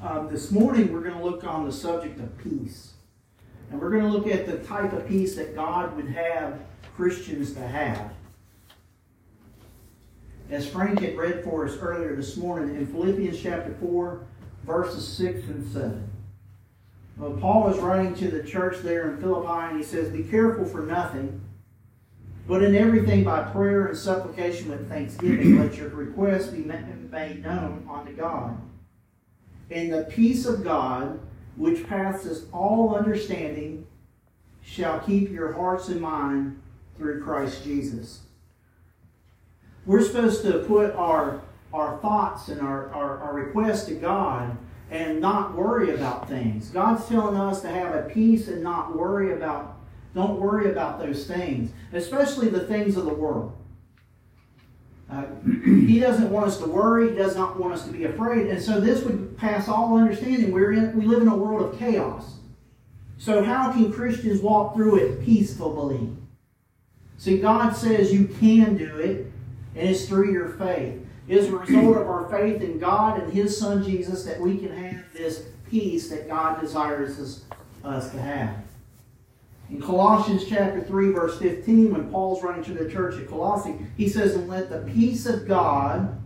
Um, this morning we're going to look on the subject of peace. And we're going to look at the type of peace that God would have Christians to have. As Frank had read for us earlier this morning in Philippians chapter 4, verses 6 and 7. Well, Paul is writing to the church there in Philippi, and he says, Be careful for nothing, but in everything by prayer and supplication with thanksgiving, let your requests be made known unto God. And the peace of God, which passes all understanding, shall keep your hearts and mind through Christ Jesus. We're supposed to put our, our thoughts and our, our, our requests to God and not worry about things. God's telling us to have a peace and not worry about, don't worry about those things, especially the things of the world. Uh, he doesn't want us to worry. He does not want us to be afraid. And so this would pass all understanding. We're in, we live in a world of chaos. So how can Christians walk through it peacefully? See, God says you can do it, and it's through your faith. It is a result of our faith in God and His Son Jesus that we can have this peace that God desires us, us to have. In Colossians chapter 3, verse 15, when Paul's writing to the church at Colossae, he says, And let the peace of God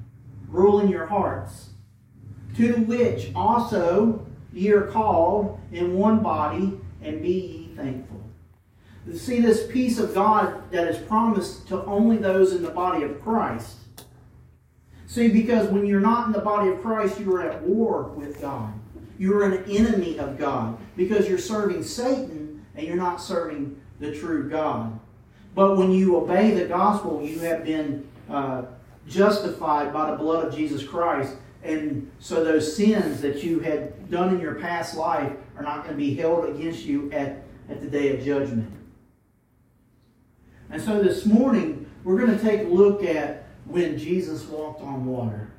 rule in your hearts, to which also ye are called in one body, and be ye thankful. You see this peace of God that is promised to only those in the body of Christ. See, because when you're not in the body of Christ, you are at war with God. You're an enemy of God because you're serving Satan and you're not serving the true God. But when you obey the gospel, you have been uh, justified by the blood of Jesus Christ. And so those sins that you had done in your past life are not going to be held against you at, at the day of judgment. And so this morning, we're going to take a look at when Jesus walked on water.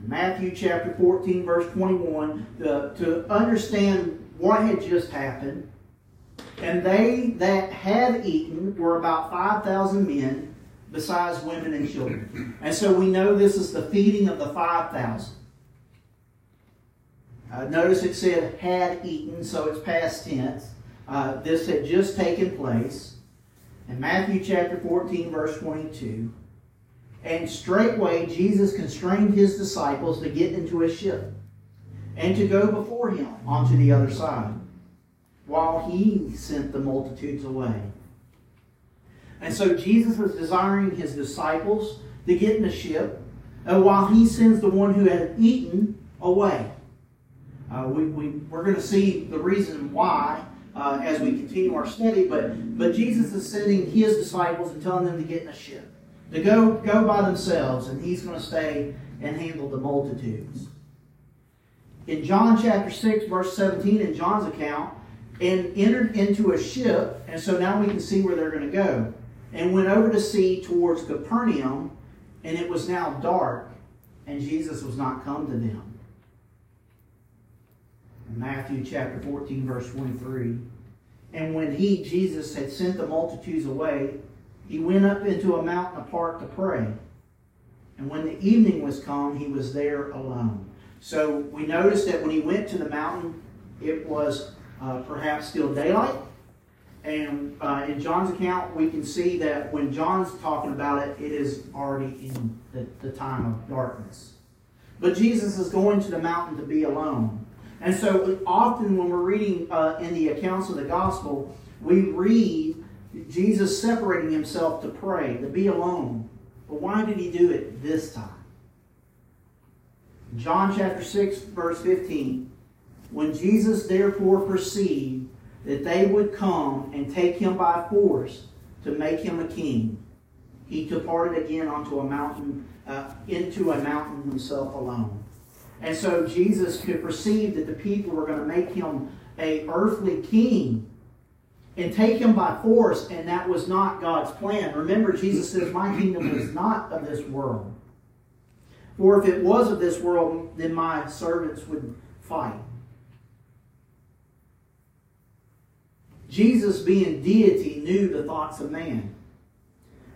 Matthew chapter 14, verse 21, the, to understand what had just happened and they that had eaten were about 5,000 men, besides women and children. And so we know this is the feeding of the 5,000. Uh, notice it said had eaten, so it's past tense. Uh, this had just taken place. In Matthew chapter 14, verse 22. And straightway Jesus constrained his disciples to get into a ship and to go before him onto the other side while he sent the multitudes away. And so Jesus was desiring his disciples to get in the ship uh, while he sends the one who had eaten away. Uh, we, we, we're going to see the reason why uh, as we continue our study, but, but Jesus is sending his disciples and telling them to get in a ship, to go, go by themselves, and he's going to stay and handle the multitudes. In John chapter 6, verse 17, in John's account, and entered into a ship, and so now we can see where they're going to go. And went over to sea towards Capernaum, and it was now dark, and Jesus was not come to them. Matthew chapter 14, verse 23. And when he, Jesus, had sent the multitudes away, he went up into a mountain apart to pray. And when the evening was come, he was there alone. So we notice that when he went to the mountain, it was uh, perhaps still daylight. And uh, in John's account, we can see that when John's talking about it, it is already in the, the time of darkness. But Jesus is going to the mountain to be alone. And so often when we're reading uh, in the accounts of the gospel, we read Jesus separating himself to pray, to be alone. But why did he do it this time? John chapter 6, verse 15. When Jesus therefore perceived that they would come and take him by force to make him a king, he departed again onto a mountain, uh, into a mountain himself alone. And so Jesus could perceive that the people were going to make him a earthly king and take him by force, and that was not God's plan. Remember, Jesus says, My kingdom is not of this world. For if it was of this world, then my servants would fight. Jesus, being deity, knew the thoughts of man.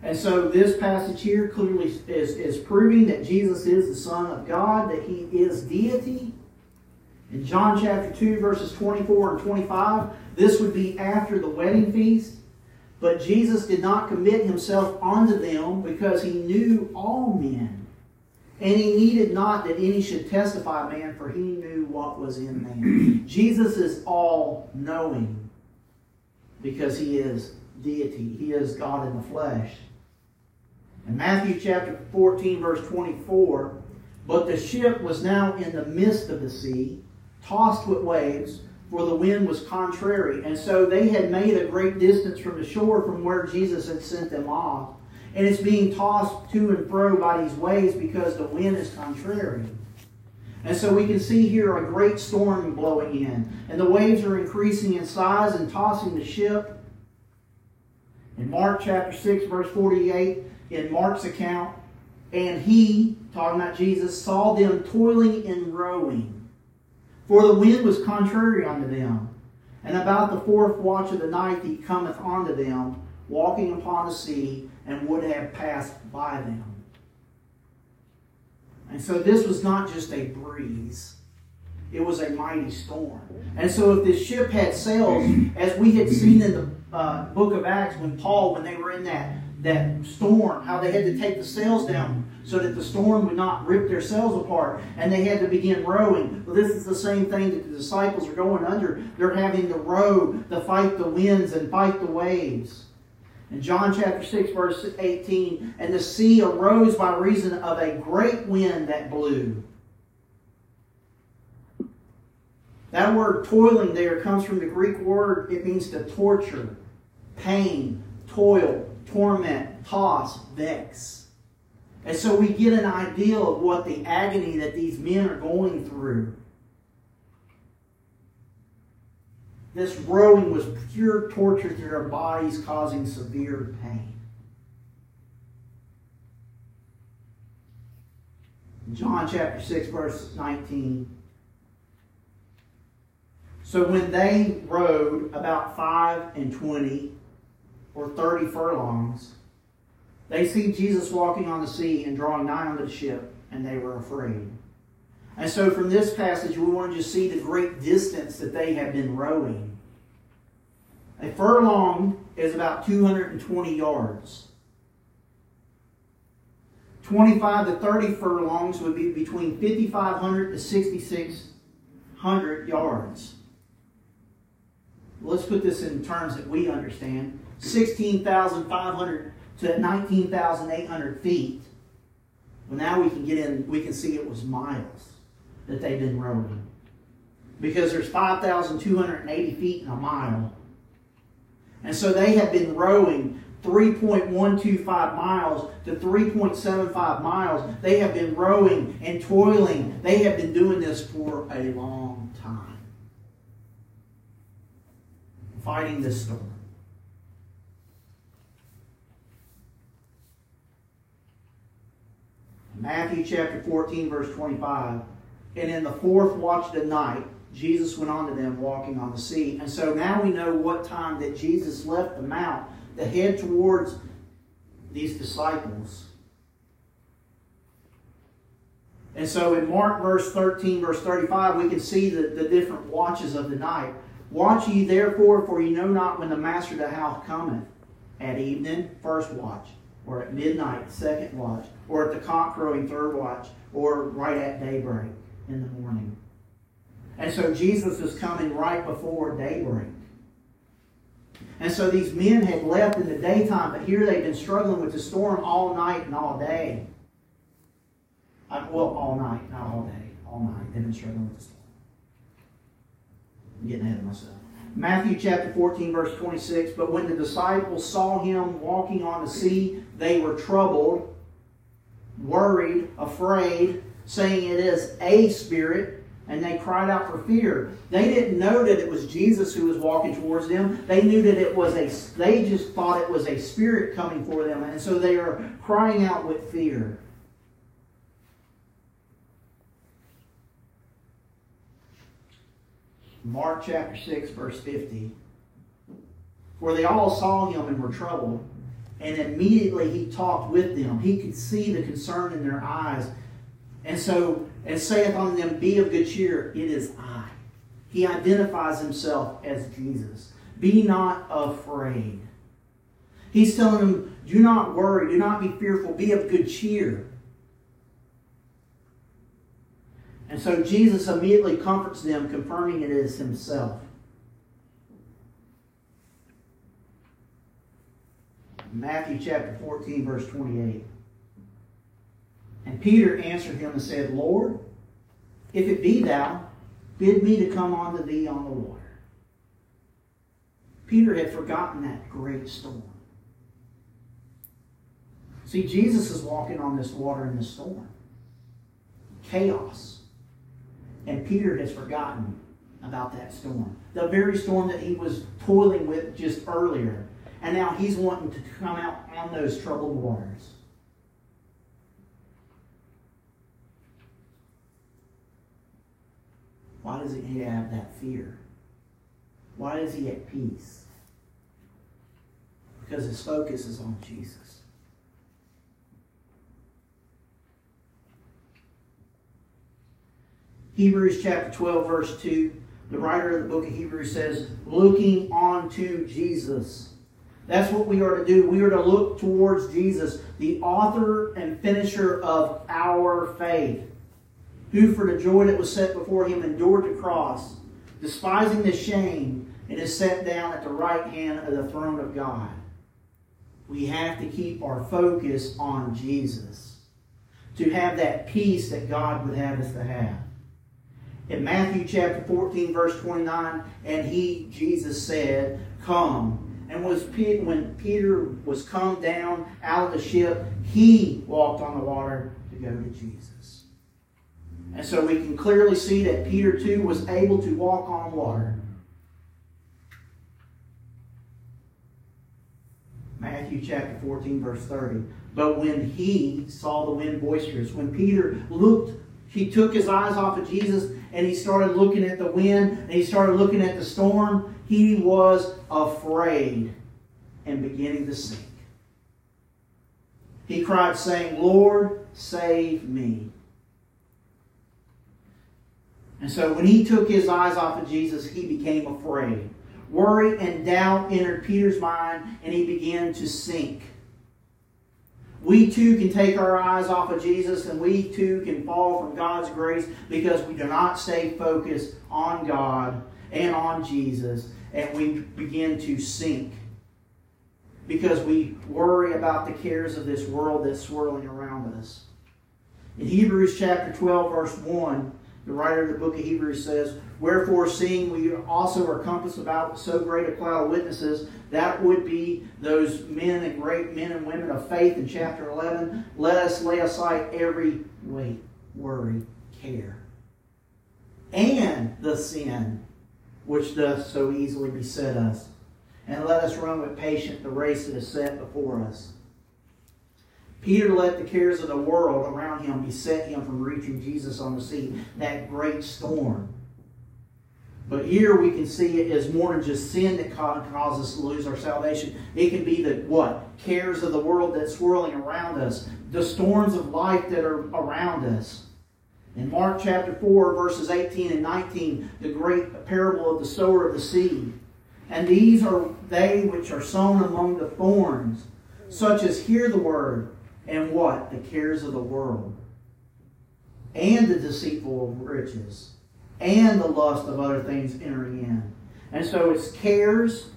And so this passage here clearly is, is proving that Jesus is the Son of God, that he is deity, In John chapter 2, verses 24 and 25, this would be after the wedding feast. But Jesus did not commit himself unto them because he knew all men. And he needed not that any should testify man, for he knew what was in man. Jesus is all knowing because he is deity. He is God in the flesh. In Matthew chapter 14, verse 24, but the ship was now in the midst of the sea, tossed with waves, for the wind was contrary. And so they had made a great distance from the shore from where Jesus had sent them off. And it's being tossed to and fro by these waves because the wind is contrary. And so we can see here a great storm blowing in. And the waves are increasing in size and tossing the ship. In Mark chapter 6, verse 48, in Mark's account, and he, talking about Jesus, saw them toiling and rowing. For the wind was contrary unto them. And about the fourth watch of the night he cometh unto them, walking upon the sea, and would have passed by them. And so this was not just a breeze, it was a mighty storm. And so if this ship had sails, as we had seen in the uh, book of Acts, when Paul, when they were in that, that storm, how they had to take the sails down so that the storm would not rip their sails apart, and they had to begin rowing. Well, this is the same thing that the disciples are going under. They're having to row to fight the winds and fight the waves. In John chapter 6, verse 18, and the sea arose by reason of a great wind that blew. That word toiling there comes from the Greek word, it means to torture, pain, toil, torment, toss, vex. And so we get an idea of what the agony that these men are going through. This rowing was pure torture to their bodies, causing severe pain. John chapter 6, verse 19. So when they rowed about five and twenty or thirty furlongs, they see Jesus walking on the sea and drawing nigh unto the ship, and they were afraid. And so from this passage, we want to just see the great distance that they have been rowing. A furlong is about 220 yards. 25 to 30 furlongs would be between 5,500 to 6,600 yards. Let's put this in terms that we understand. 16,500 to 19,800 feet. Well, now we can get in, we can see it was miles that they've been rowing. Because there's 5,280 feet in a mile. And so they have been rowing 3.125 miles to 3.75 miles. They have been rowing and toiling. They have been doing this for a long time. Fighting this storm. Matthew chapter 14, verse 25. And in the fourth watch of the night, Jesus went on to them walking on the sea. And so now we know what time that Jesus left the mount to head towards these disciples. And so in Mark verse 13, verse 35, we can see the, the different watches of the night. Watch ye therefore, for ye know not when the master of the house cometh. At evening, first watch, or at midnight, second watch, or at the cock crowing, third watch, or right at daybreak in the morning. And so Jesus is coming right before daybreak. And so these men had left in the daytime, but here they've been struggling with the storm all night and all day. Uh, well, all night, not all day, all night. They've been struggling with the storm. I'm getting ahead of myself. Matthew chapter 14, verse 26. But when the disciples saw him walking on the sea, they were troubled, worried, afraid, saying it is a spirit and they cried out for fear. They didn't know that it was Jesus who was walking towards them. They knew that it was a, they just thought it was a spirit coming for them. And so they are crying out with fear. Mark chapter 6, verse 50. For they all saw him and were troubled, and immediately he talked with them. He could see the concern in their eyes. And so and saith unto them, Be of good cheer, it is I. He identifies himself as Jesus. Be not afraid. He's telling them, Do not worry, do not be fearful, be of good cheer. And so Jesus immediately comforts them, confirming it is himself. Matthew chapter 14, verse 28. And Peter answered him and said, Lord, if it be thou, bid me to come unto thee on the water. Peter had forgotten that great storm. See, Jesus is walking on this water in the storm. Chaos. And Peter has forgotten about that storm. The very storm that he was toiling with just earlier. And now he's wanting to come out on those troubled waters. Why does he have that fear? Why is he at peace? Because his focus is on Jesus. Hebrews chapter 12, verse 2, the writer of the book of Hebrews says, looking on to Jesus. That's what we are to do. We are to look towards Jesus, the author and finisher of our faith, who for the joy that was set before him endured the cross, despising the shame, and is set down at the right hand of the throne of God. We have to keep our focus on Jesus to have that peace that God would have us to have in Matthew chapter 14, verse 29, and he, Jesus, said, Come. And was when Peter was come down out of the ship, he walked on the water to go to Jesus. And so we can clearly see that Peter too was able to walk on water. Matthew chapter 14, verse 30. But when he saw the wind boisterous, when Peter looked, he took his eyes off of Jesus and he started looking at the wind and he started looking at the storm, he was afraid and beginning to sink. He cried, saying, Lord, save me. And so when he took his eyes off of Jesus, he became afraid. Worry and doubt entered Peter's mind, and he began to sink. We too can take our eyes off of Jesus and we too can fall from God's grace because we do not stay focused on God and on Jesus and we begin to sink because we worry about the cares of this world that's swirling around us. In Hebrews chapter 12, verse 1, the writer of the book of Hebrews says, Wherefore, seeing we also are compassed about so great a cloud of witnesses, that would be those men and great men and women of faith in chapter 11. Let us lay aside every weight, worry, care, and the sin which doth so easily beset us. And let us run with patience the race that is set before us. Peter let the cares of the world around him beset him from reaching Jesus on the sea, that great storm. But here we can see it as more than just sin that causes us to lose our salvation. It can be the what? Cares of the world that's swirling around us, the storms of life that are around us. In Mark chapter 4, verses 18 and 19, the great parable of the sower of the seed. And these are they which are sown among the thorns, such as hear the word, and what? The cares of the world, and the deceitful riches and the lust of other things entering in. And so it's cares,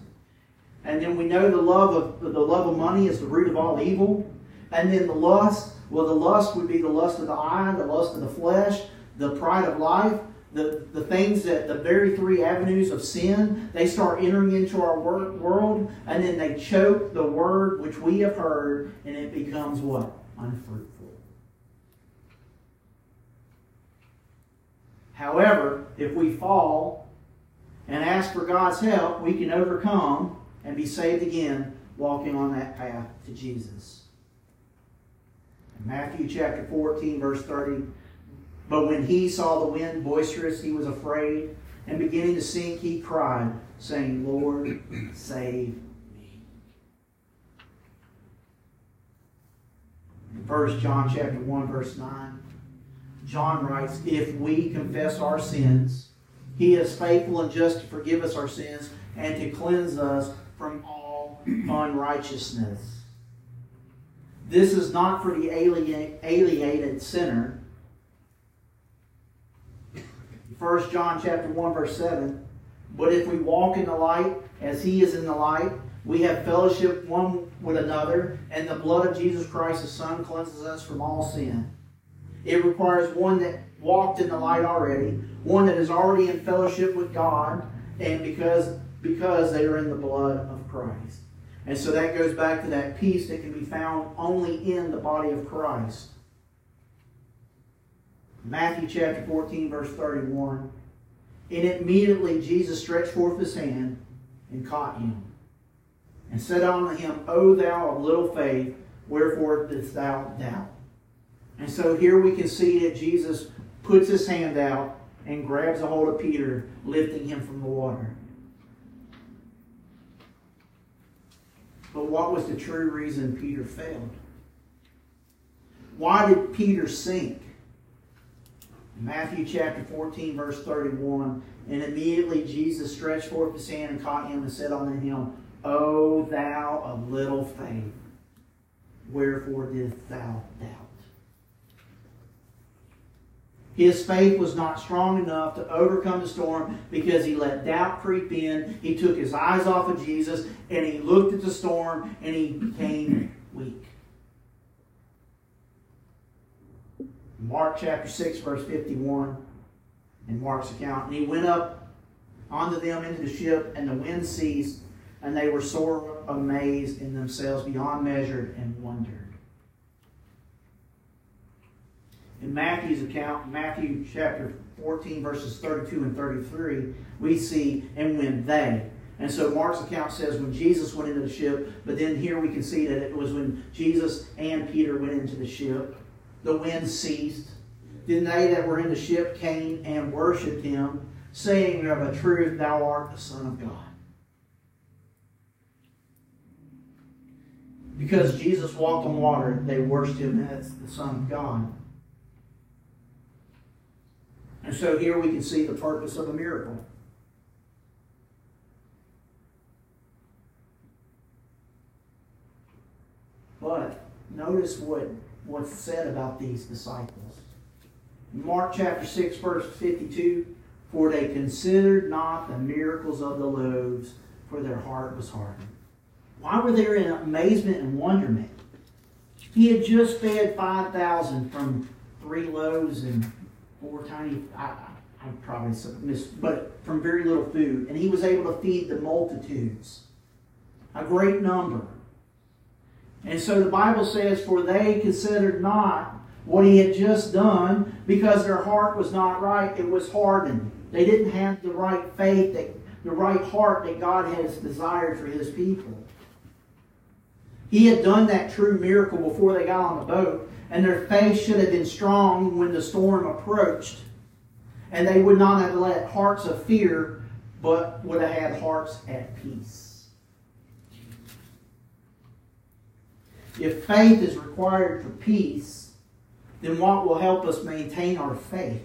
and then we know the love of the love of money is the root of all evil. And then the lust, well, the lust would be the lust of the eye, the lust of the flesh, the pride of life, the, the things that the very three avenues of sin, they start entering into our world, and then they choke the word which we have heard, and it becomes what? Unfruitful. However, if we fall and ask for God's help, we can overcome and be saved again walking on that path to Jesus. In Matthew chapter 14, verse 30. But when he saw the wind boisterous, he was afraid, and beginning to sink, he cried, saying, Lord, save me. 1 John chapter 1, verse 9. John writes, if we confess our sins, he is faithful and just to forgive us our sins and to cleanse us from all unrighteousness. This is not for the alienated sinner. 1 John chapter 1 verse 7. But if we walk in the light as he is in the light, we have fellowship one with another, and the blood of Jesus Christ, the Son, cleanses us from all sin. It requires one that walked in the light already, one that is already in fellowship with God, and because because they are in the blood of Christ. And so that goes back to that peace that can be found only in the body of Christ. Matthew chapter 14, verse 31. And immediately Jesus stretched forth his hand and caught him, and said unto him, O thou of little faith, wherefore didst thou doubt? And so here we can see that Jesus puts his hand out and grabs a hold of Peter, lifting him from the water. But what was the true reason Peter failed? Why did Peter sink? Matthew chapter 14, verse 31. And immediately Jesus stretched forth his hand and caught him and said unto him, O thou of little faith, wherefore didst thou doubt? His faith was not strong enough to overcome the storm because he let doubt creep in. He took his eyes off of Jesus and he looked at the storm and he became weak. Mark chapter 6, verse 51, in Mark's account. And he went up onto them into the ship, and the wind ceased, and they were sore amazed in themselves beyond measure and wondered. in Matthew's account, Matthew chapter 14, verses 32 and 33, we see, and when they. And so Mark's account says when Jesus went into the ship, but then here we can see that it was when Jesus and Peter went into the ship. The wind ceased. Then they that were in the ship came and worshipped him, saying of a truth, Thou art the Son of God. Because Jesus walked on water, they worshipped him as the Son of God. And so here we can see the purpose of a miracle. But notice what, what's said about these disciples. Mark chapter 6, verse 52 For they considered not the miracles of the loaves, for their heart was hardened. Why were they in amazement and wonderment? He had just fed 5,000 from three loaves and four tiny, I, I probably missed, but from very little food. And he was able to feed the multitudes, a great number. And so the Bible says, For they considered not what he had just done because their heart was not right. It was hardened. They didn't have the right faith, the right heart that God has desired for his people. He had done that true miracle before they got on the boat and their faith should have been strong when the storm approached. And they would not have let hearts of fear, but would have had hearts at peace. If faith is required for peace, then what will help us maintain our faith?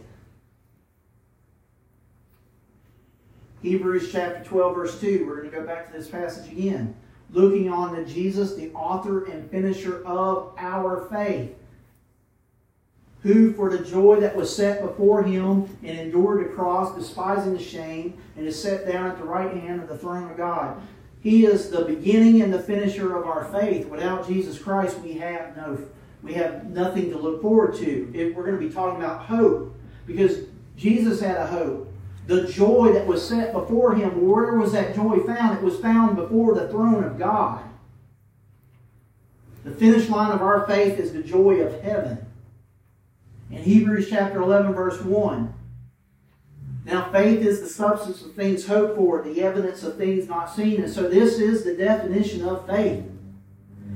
Hebrews chapter 12, verse 2. We're going to go back to this passage again. Looking on to Jesus, the author and finisher of our faith who for the joy that was set before him and endured the cross, despising the shame, and is set down at the right hand of the throne of God. He is the beginning and the finisher of our faith. Without Jesus Christ, we have no we have nothing to look forward to. If we're going to be talking about hope, because Jesus had a hope. The joy that was set before him, where was that joy found? It was found before the throne of God. The finish line of our faith is the joy of heaven in Hebrews chapter 11, verse 1. Now, faith is the substance of things hoped for, the evidence of things not seen. And so, this is the definition of faith.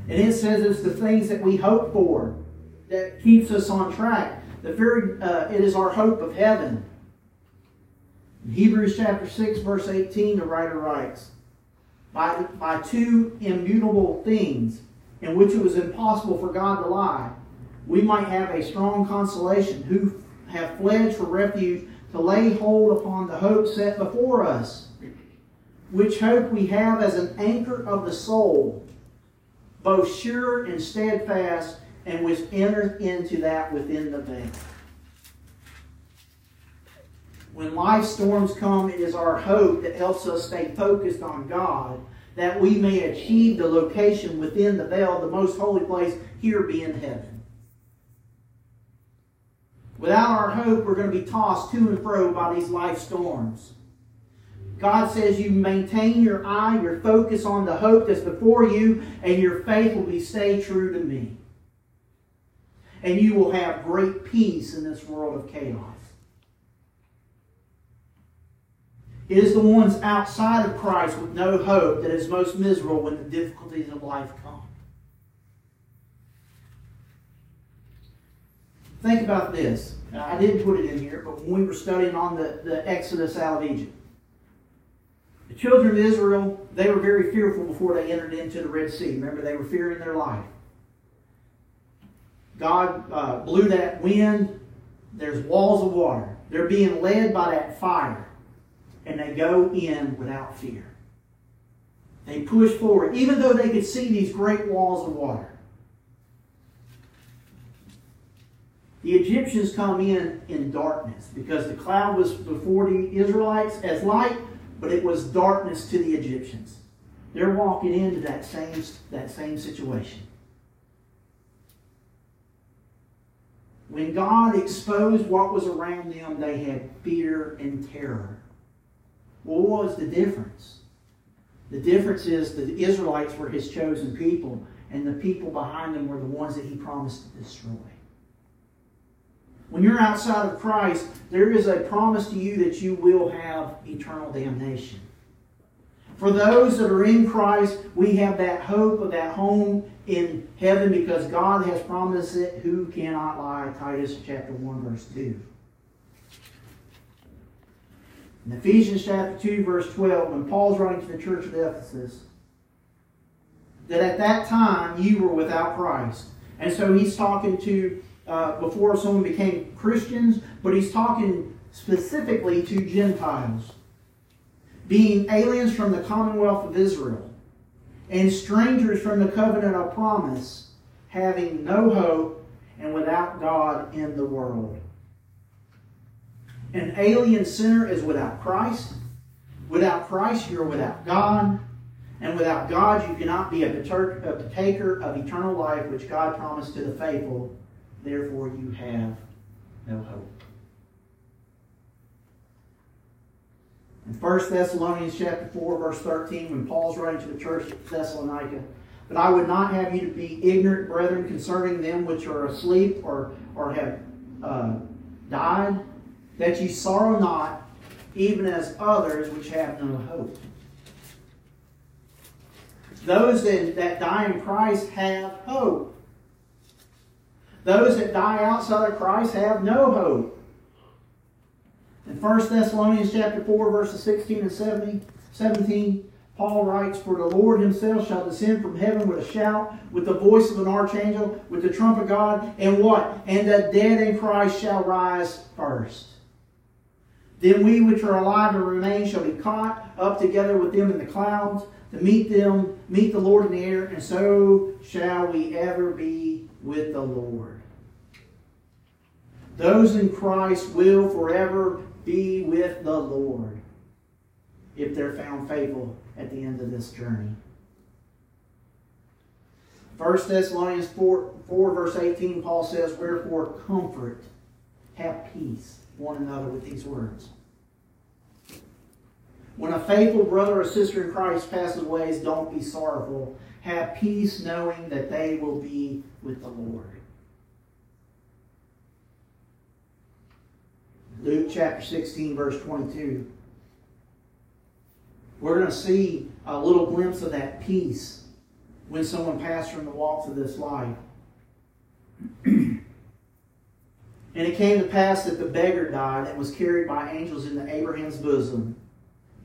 And it says it's the things that we hope for that keeps us on track. The very, uh, it is our hope of heaven. In Hebrews chapter 6, verse 18, the writer writes, by, by two immutable things in which it was impossible for God to lie we might have a strong consolation, who have fled for refuge to lay hold upon the hope set before us, which hope we have as an anchor of the soul, both sure and steadfast, and which enters into that within the veil. When life storms come, it is our hope that helps us stay focused on God, that we may achieve the location within the veil, the most holy place, here being heaven. Without our hope, we're going to be tossed to and fro by these life storms. God says you maintain your eye, your focus on the hope that's before you, and your faith will be stay true to me. And you will have great peace in this world of chaos. It is the ones outside of Christ with no hope that is most miserable when the difficulties of life come. Think about this. I didn't put it in here, but when we were studying on the, the Exodus out of Egypt, the children of Israel, they were very fearful before they entered into the Red Sea. Remember, they were fearing their life. God uh, blew that wind. There's walls of water. They're being led by that fire and they go in without fear. They push forward, even though they could see these great walls of water. The Egyptians come in in darkness because the cloud was before the Israelites as light, but it was darkness to the Egyptians. They're walking into that same, that same situation. When God exposed what was around them, they had fear and terror. Well, what was the difference? The difference is the Israelites were his chosen people, and the people behind them were the ones that he promised to destroy. When you're outside of Christ, there is a promise to you that you will have eternal damnation. For those that are in Christ, we have that hope of that home in heaven because God has promised it. Who cannot lie? Titus chapter 1, verse 2. In Ephesians chapter 2, verse 12, when Paul's writing to the church of Ephesus, that at that time you were without Christ. And so he's talking to, uh, before someone became Christians, but he's talking specifically to Gentiles. Being aliens from the commonwealth of Israel, and strangers from the covenant of promise, having no hope and without God in the world. An alien sinner is without Christ. Without Christ, you're without God. And without God, you cannot be a partaker of eternal life, which God promised to the faithful. Therefore, you have no hope. In 1 Thessalonians chapter 4, verse 13, when Paul's writing to the church at Thessalonica, but I would not have you to be ignorant, brethren, concerning them which are asleep or, or have uh, died, that ye sorrow not, even as others which have no hope. Those that, that die in Christ have hope. Those that die outside of Christ have no hope. In 1 Thessalonians chapter 4, verses 16 and 70, 17, Paul writes, For the Lord himself shall descend from heaven with a shout, with the voice of an archangel, with the trump of God, and what? And the dead in Christ shall rise first. Then we which are alive and remain shall be caught up together with them in the clouds to meet them, meet the Lord in the air, and so shall we ever be with the Lord. Those in Christ will forever be with the Lord if they're found faithful at the end of this journey. 1 Thessalonians 4, 4 verse 18, Paul says, Wherefore comfort, have peace one another with these words. When a faithful brother or sister in Christ passes away, don't be sorrowful. Have peace knowing that they will be with the Lord. Luke chapter 16, verse 22. We're going to see a little glimpse of that peace when someone passed from the walks of this life. And it came to pass that the beggar died and was carried by angels into Abraham's bosom.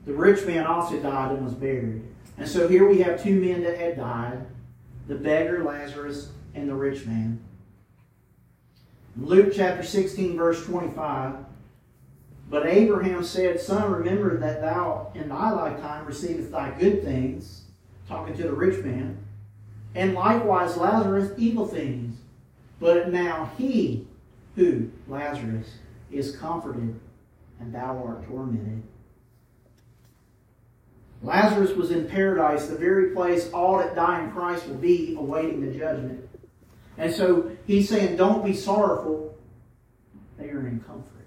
The rich man also died and was buried. And so here we have two men that had died the beggar Lazarus and the rich man. Luke chapter 16, verse 25. But Abraham said, Son, remember that thou in thy lifetime receivest thy good things, talking to the rich man, and likewise Lazarus evil things. But now he, who, Lazarus, is comforted, and thou art tormented. Lazarus was in paradise, the very place all that die in Christ will be, awaiting the judgment. And so he's saying, don't be sorrowful. They are in comfort.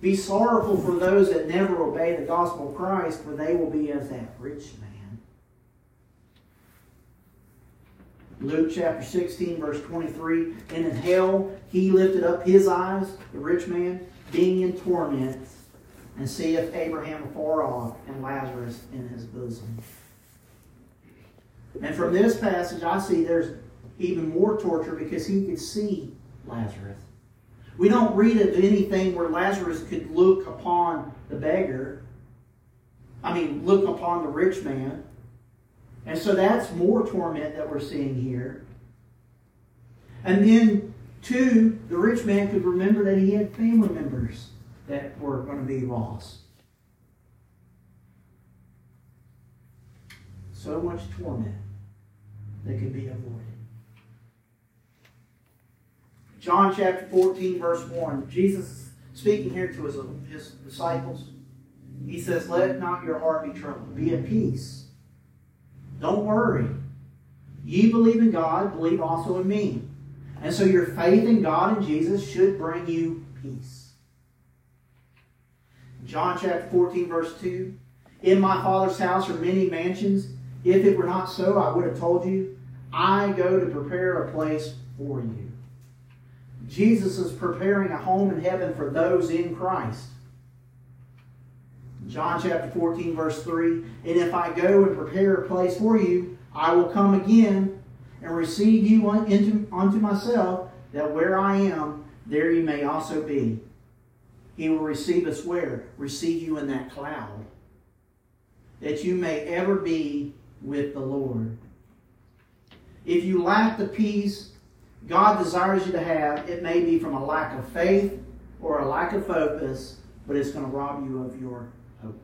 Be sorrowful for those that never obey the gospel of Christ, for they will be as that rich man. Luke chapter 16, verse 23. And in hell he lifted up his eyes, the rich man, being in torment, and seeth Abraham afar off, and Lazarus in his bosom. And from this passage, I see there's even more torture because he could see Lazarus. We don't read of anything where Lazarus could look upon the beggar. I mean, look upon the rich man. And so that's more torment that we're seeing here. And then, two, the rich man could remember that he had family members that were going to be lost. So much torment that could be avoided. John chapter 14, verse 1. Jesus speaking here to his, his disciples. He says, Let not your heart be troubled. Be at peace. Don't worry. Ye believe in God, believe also in me. And so your faith in God and Jesus should bring you peace. John chapter 14, verse 2. In my Father's house are many mansions. If it were not so, I would have told you. I go to prepare a place for you. Jesus is preparing a home in heaven for those in Christ. John chapter 14, verse 3 And if I go and prepare a place for you, I will come again and receive you into, unto myself, that where I am, there you may also be. He will receive us where? Receive you in that cloud, that you may ever be with the Lord. If you lack the peace God desires you to have, it may be from a lack of faith or a lack of focus, but it's going to rob you of your hope.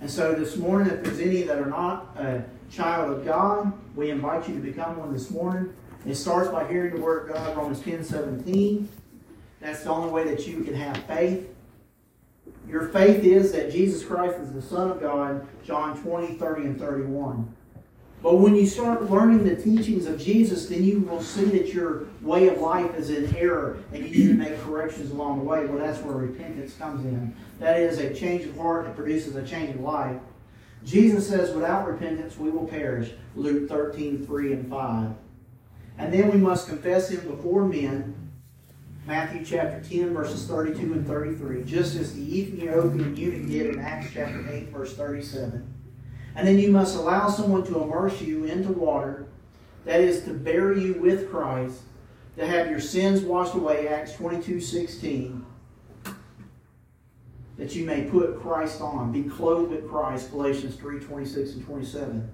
And so this morning, if there's any that are not a child of God, we invite you to become one this morning. It starts by hearing the word of God, Romans 10 17. That's the only way that you can have faith. Your faith is that Jesus Christ is the Son of God, John 20, 30, and 31. But when you start learning the teachings of Jesus, then you will see that your way of life is in error and you need to make corrections along the way. Well, that's where repentance comes in. That is a change of heart that produces a change of life. Jesus says, without repentance, we will perish. Luke 13, 3 and 5. And then we must confess him before men. Matthew chapter 10, verses 32 and 33, just as the Ethiopian eunuch did in Acts chapter 8, verse 37. And then you must allow someone to immerse you into water, that is to bury you with Christ, to have your sins washed away, Acts 22 16, that you may put Christ on, be clothed with Christ, Galatians 3 26 and 27.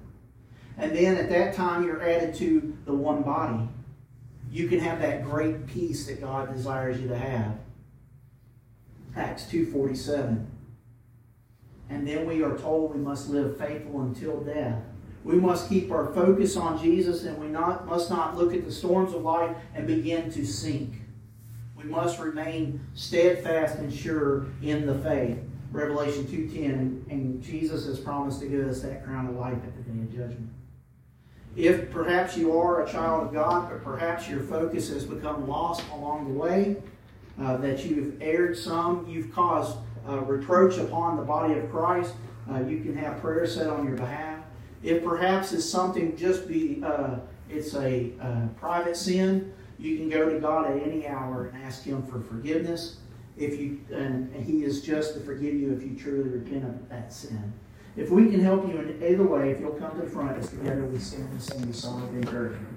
And then at that time, you're added to the one body. You can have that great peace that God desires you to have. Acts 2 47. And then we are told we must live faithful until death. We must keep our focus on Jesus and we not, must not look at the storms of life and begin to sink. We must remain steadfast and sure in the faith. Revelation 2.10, and, Jesus has promised to give us that crown of life at the day of judgment. If perhaps you are a child of God, but perhaps your focus has become lost along the way, uh, that you've erred some, you've caused uh, reproach upon the body of Christ, uh, you can have prayer said on your behalf. If perhaps it's something just be, uh, it's a uh, private sin, you can go to God at any hour and ask Him for forgiveness. If you and He is just to forgive you if you truly repent of that sin. If we can help you in either way, if you'll come to the front as together we stand and sing the song of encouragement.